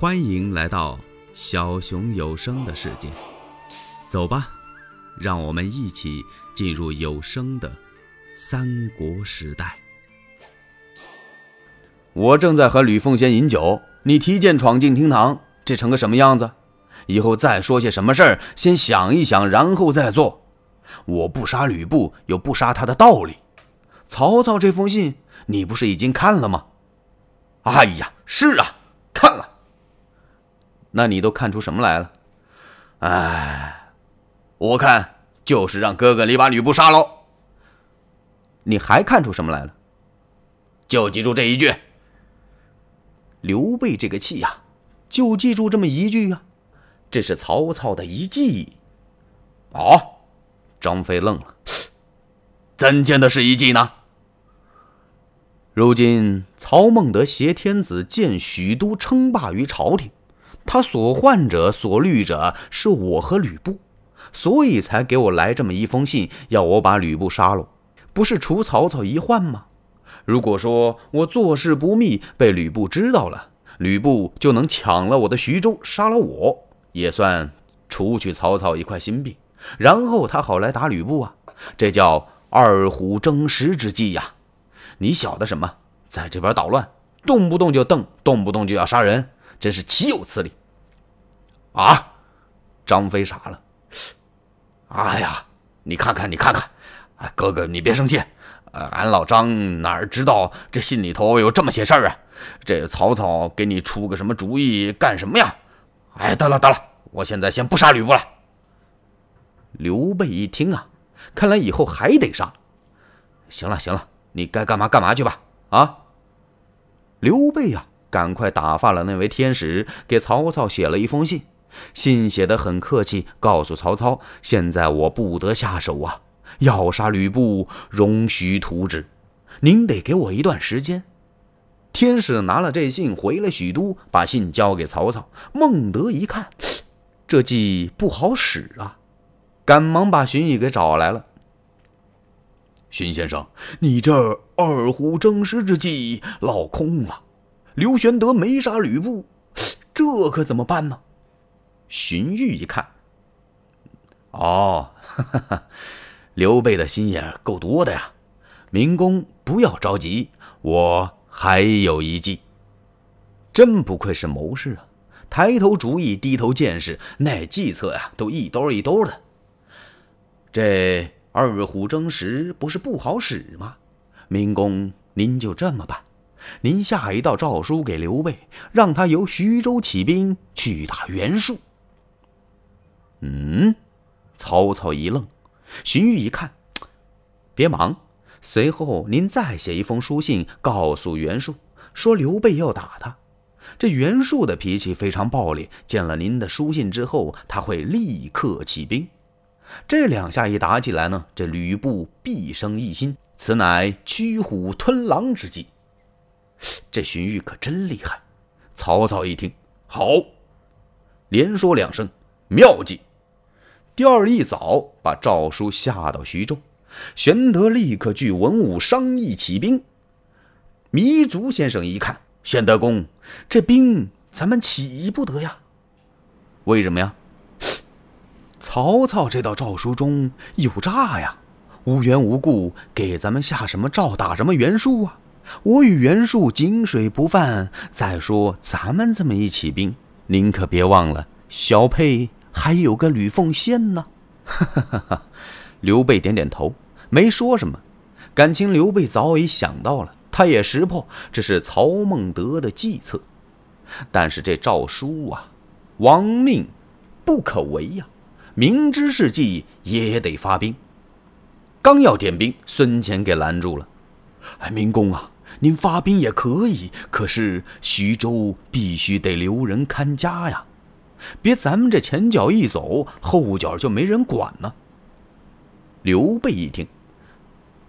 欢迎来到小熊有声的世界，走吧，让我们一起进入有声的三国时代。我正在和吕奉先饮酒，你提剑闯进厅堂，这成个什么样子？以后再说些什么事儿，先想一想，然后再做。我不杀吕布，有不杀他的道理。曹操这封信，你不是已经看了吗？哎呀，是啊，那你都看出什么来了？哎，我看就是让哥哥你把吕布杀喽。你还看出什么来了？就记住这一句。刘备这个气呀，就记住这么一句啊，这是曹操的一计。哦，张飞愣了，怎见的是一计呢？如今曹孟德挟天子建许都，称霸于朝廷。他所患者、所虑者是我和吕布，所以才给我来这么一封信，要我把吕布杀了，不是除曹操一患吗？如果说我做事不密，被吕布知道了，吕布就能抢了我的徐州，杀了我，也算除去曹操一块心病，然后他好来打吕布啊！这叫二虎争食之计呀！你晓得什么？在这边捣乱，动不动就瞪，动不动就要杀人，真是岂有此理！啊！张飞傻了。哎呀，你看看，你看看，哎，哥哥你别生气。呃，俺老张哪知道这信里头有这么些事儿啊？这曹操给你出个什么主意干什么呀？哎，得了得了，我现在先不杀吕布了。刘备一听啊，看来以后还得杀。行了行了，你该干嘛干嘛去吧。啊！刘备呀，赶快打发了那位天使，给曹操写了一封信。信写的很客气，告诉曹操：“现在我不得下手啊，要杀吕布，容许图之，您得给我一段时间。”天使拿了这信回了许都，把信交给曹操。孟德一看，这计不好使啊，赶忙把荀彧给找来了。荀先生，你这二虎争食之计落空了，刘玄德没杀吕布，这可怎么办呢？荀彧一看，哦，哈哈哈，刘备的心眼够多的呀！明公不要着急，我还有一计。真不愧是谋士啊，抬头主意，低头见识，那计策呀，都一兜一兜的。这二虎争食不是不好使吗？明公，您就这么办，您下一道诏书给刘备，让他由徐州起兵去打袁术。嗯，曹操一愣，荀彧一看，别忙。随后您再写一封书信，告诉袁术，说刘备要打他。这袁术的脾气非常暴烈，见了您的书信之后，他会立刻起兵。这两下一打起来呢，这吕布必生异心，此乃驱虎吞狼之计。这荀彧可真厉害。曹操一听，好，连说两声妙计。第二一早，把诏书下到徐州，玄德立刻聚文武商议起兵。糜竺先生一看，玄德公，这兵咱们起不得呀。为什么呀？曹操这道诏书中有诈呀，无缘无故给咱们下什么诏，打什么袁术啊？我与袁术井水不犯。再说咱们这么一起兵，您可别忘了小沛。还有个吕奉先呢，哈哈哈哈刘备点点头，没说什么。感情刘备早已想到了，他也识破这是曹孟德的计策。但是这诏书啊，亡命不可违呀，明知是计也得发兵。刚要点兵，孙乾给拦住了。哎，明公啊，您发兵也可以，可是徐州必须得留人看家呀。别，咱们这前脚一走，后脚就没人管呢。刘备一听，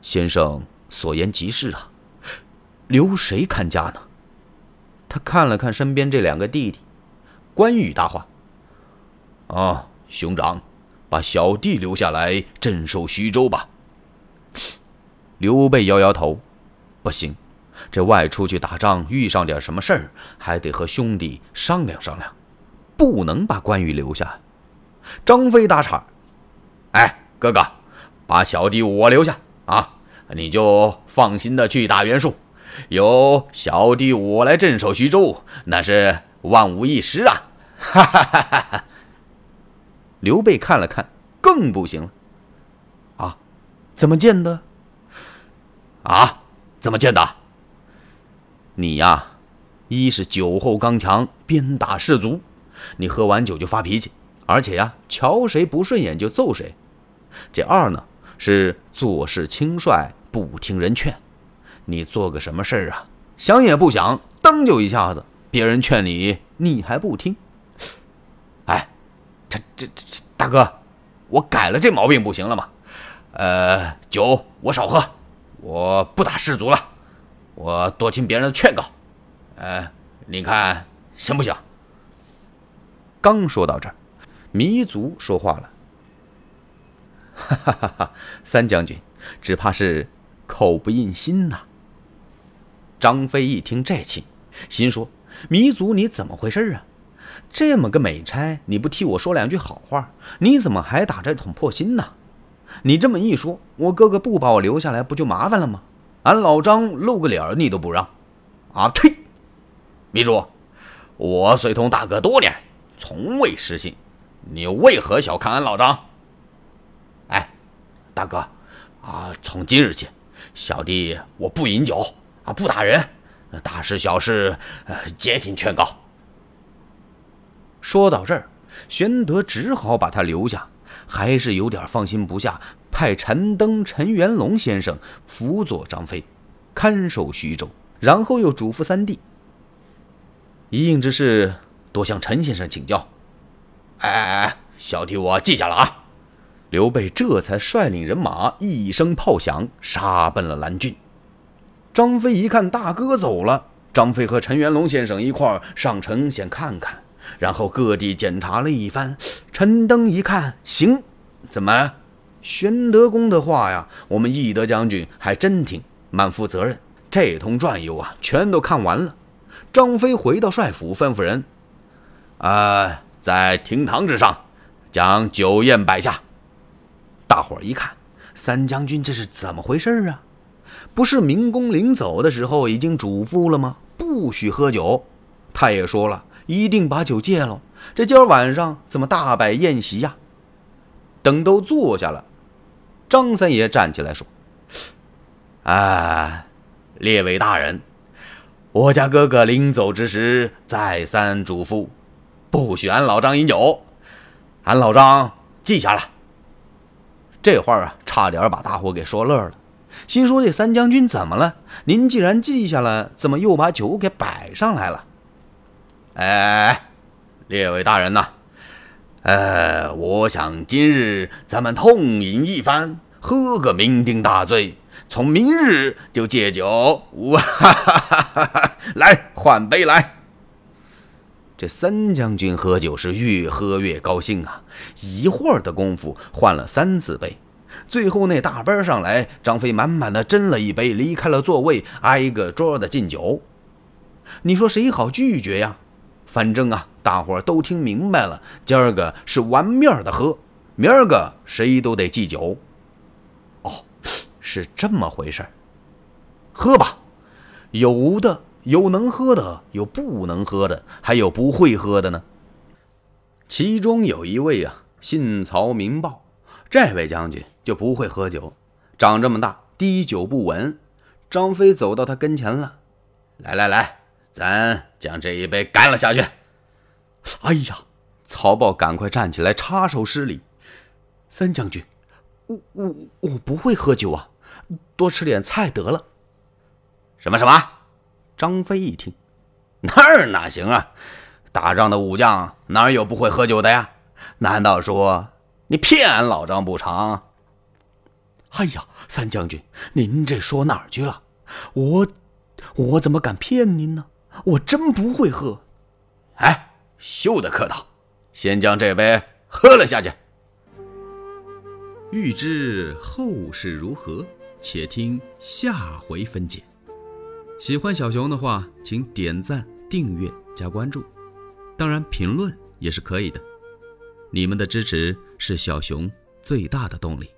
先生所言极是啊，留谁看家呢？他看了看身边这两个弟弟，关羽答话：“啊，兄长，把小弟留下来镇守徐州吧。”刘备摇摇头：“不行，这外出去打仗遇上点什么事儿，还得和兄弟商量商量，不能把关羽留下。张飞打岔：“哎，哥哥，把小弟我留下啊，你就放心的去打袁术，有小弟我来镇守徐州，那是万无一失啊！”哈哈哈哈哈！刘备看了看，更不行了。啊，怎么见的？啊，怎么见的？你呀，一是酒后刚强，鞭打士卒；你喝完酒就发脾气，而且呀，瞧谁不顺眼就揍谁。这二呢，是做事轻率，不听人劝。你做个什么事儿啊？想也不想，噔就一下子。别人劝你，你还不听。哎，这这这大哥，我改了这毛病不行了吗？呃，酒我少喝，我不打士卒了。我多听别人的劝告，哎，你看行不行？刚说到这儿，糜竺说话了：“哈哈哈哈！三将军，只怕是口不应心呐。”张飞一听这气，心说：“糜竺，你怎么回事啊？这么个美差，你不替我说两句好话，你怎么还打这桶破心呢？你这么一说，我哥哥不把我留下来，不就麻烦了吗？”俺老张露个脸你都不让，啊呸！秘书，我随同大哥多年，从未失信，你为何小看俺老张？哎，大哥，啊，从今日起，小弟我不饮酒，啊，不打人，大事小事，呃，皆听劝告。说到这儿，玄德只好把他留下，还是有点放心不下。派陈登、陈元龙先生辅佐张飞，看守徐州，然后又嘱咐三弟：一应之事，多向陈先生请教。哎哎哎，小弟我记下了啊！刘备这才率领人马，一声炮响，杀奔了蓝郡。张飞一看大哥走了，张飞和陈元龙先生一块上城先看看，然后各地检查了一番。陈登一看，行，怎么？玄德公的话呀，我们翼德将军还真听，满负责任。这通转悠啊，全都看完了。张飞回到帅府，吩咐人：“啊，在厅堂之上，将酒宴摆下。”大伙儿一看，三将军这是怎么回事啊？不是明公临走的时候已经嘱咐了吗？不许喝酒。他也说了一定把酒戒了。这今儿晚上怎么大摆宴席呀？等都坐下了。张三爷站起来说：“啊，列位大人，我家哥哥临走之时再三嘱咐，不许俺老张饮酒。俺老张记下了。这话啊，差点把大伙给说乐了，心说这三将军怎么了？您既然记下了，怎么又把酒给摆上来了？哎，列位大人呐！”呃，我想今日咱们痛饮一番，喝个酩酊大醉，从明日就戒酒。哇哈哈哈哈！来换杯来。这三将军喝酒是越喝越高兴啊，一会儿的功夫换了三次杯，最后那大班上来，张飞满满的斟了一杯，离开了座位，挨个桌的敬酒。你说谁好拒绝呀？反正啊，大伙都听明白了，今儿个是玩面的喝，明儿个谁都得祭酒。哦，是这么回事。喝吧，有的有能喝的，有不能喝的，还有不会喝的呢。其中有一位啊，姓曹名豹，这位将军就不会喝酒，长这么大滴酒不闻。张飞走到他跟前了，来来来。咱将这一杯干了下去。哎呀，曹豹赶快站起来插手施礼。三将军，我我我不会喝酒啊，多吃点菜得了。什么什么？张飞一听，那哪行啊？打仗的武将哪有不会喝酒的呀？难道说你骗俺老张不成？哎呀，三将军，您这说哪儿去了？我我怎么敢骗您呢？我真不会喝，哎，休得客套，先将这杯喝了下去。欲知后事如何，且听下回分解。喜欢小熊的话，请点赞、订阅、加关注，当然评论也是可以的。你们的支持是小熊最大的动力。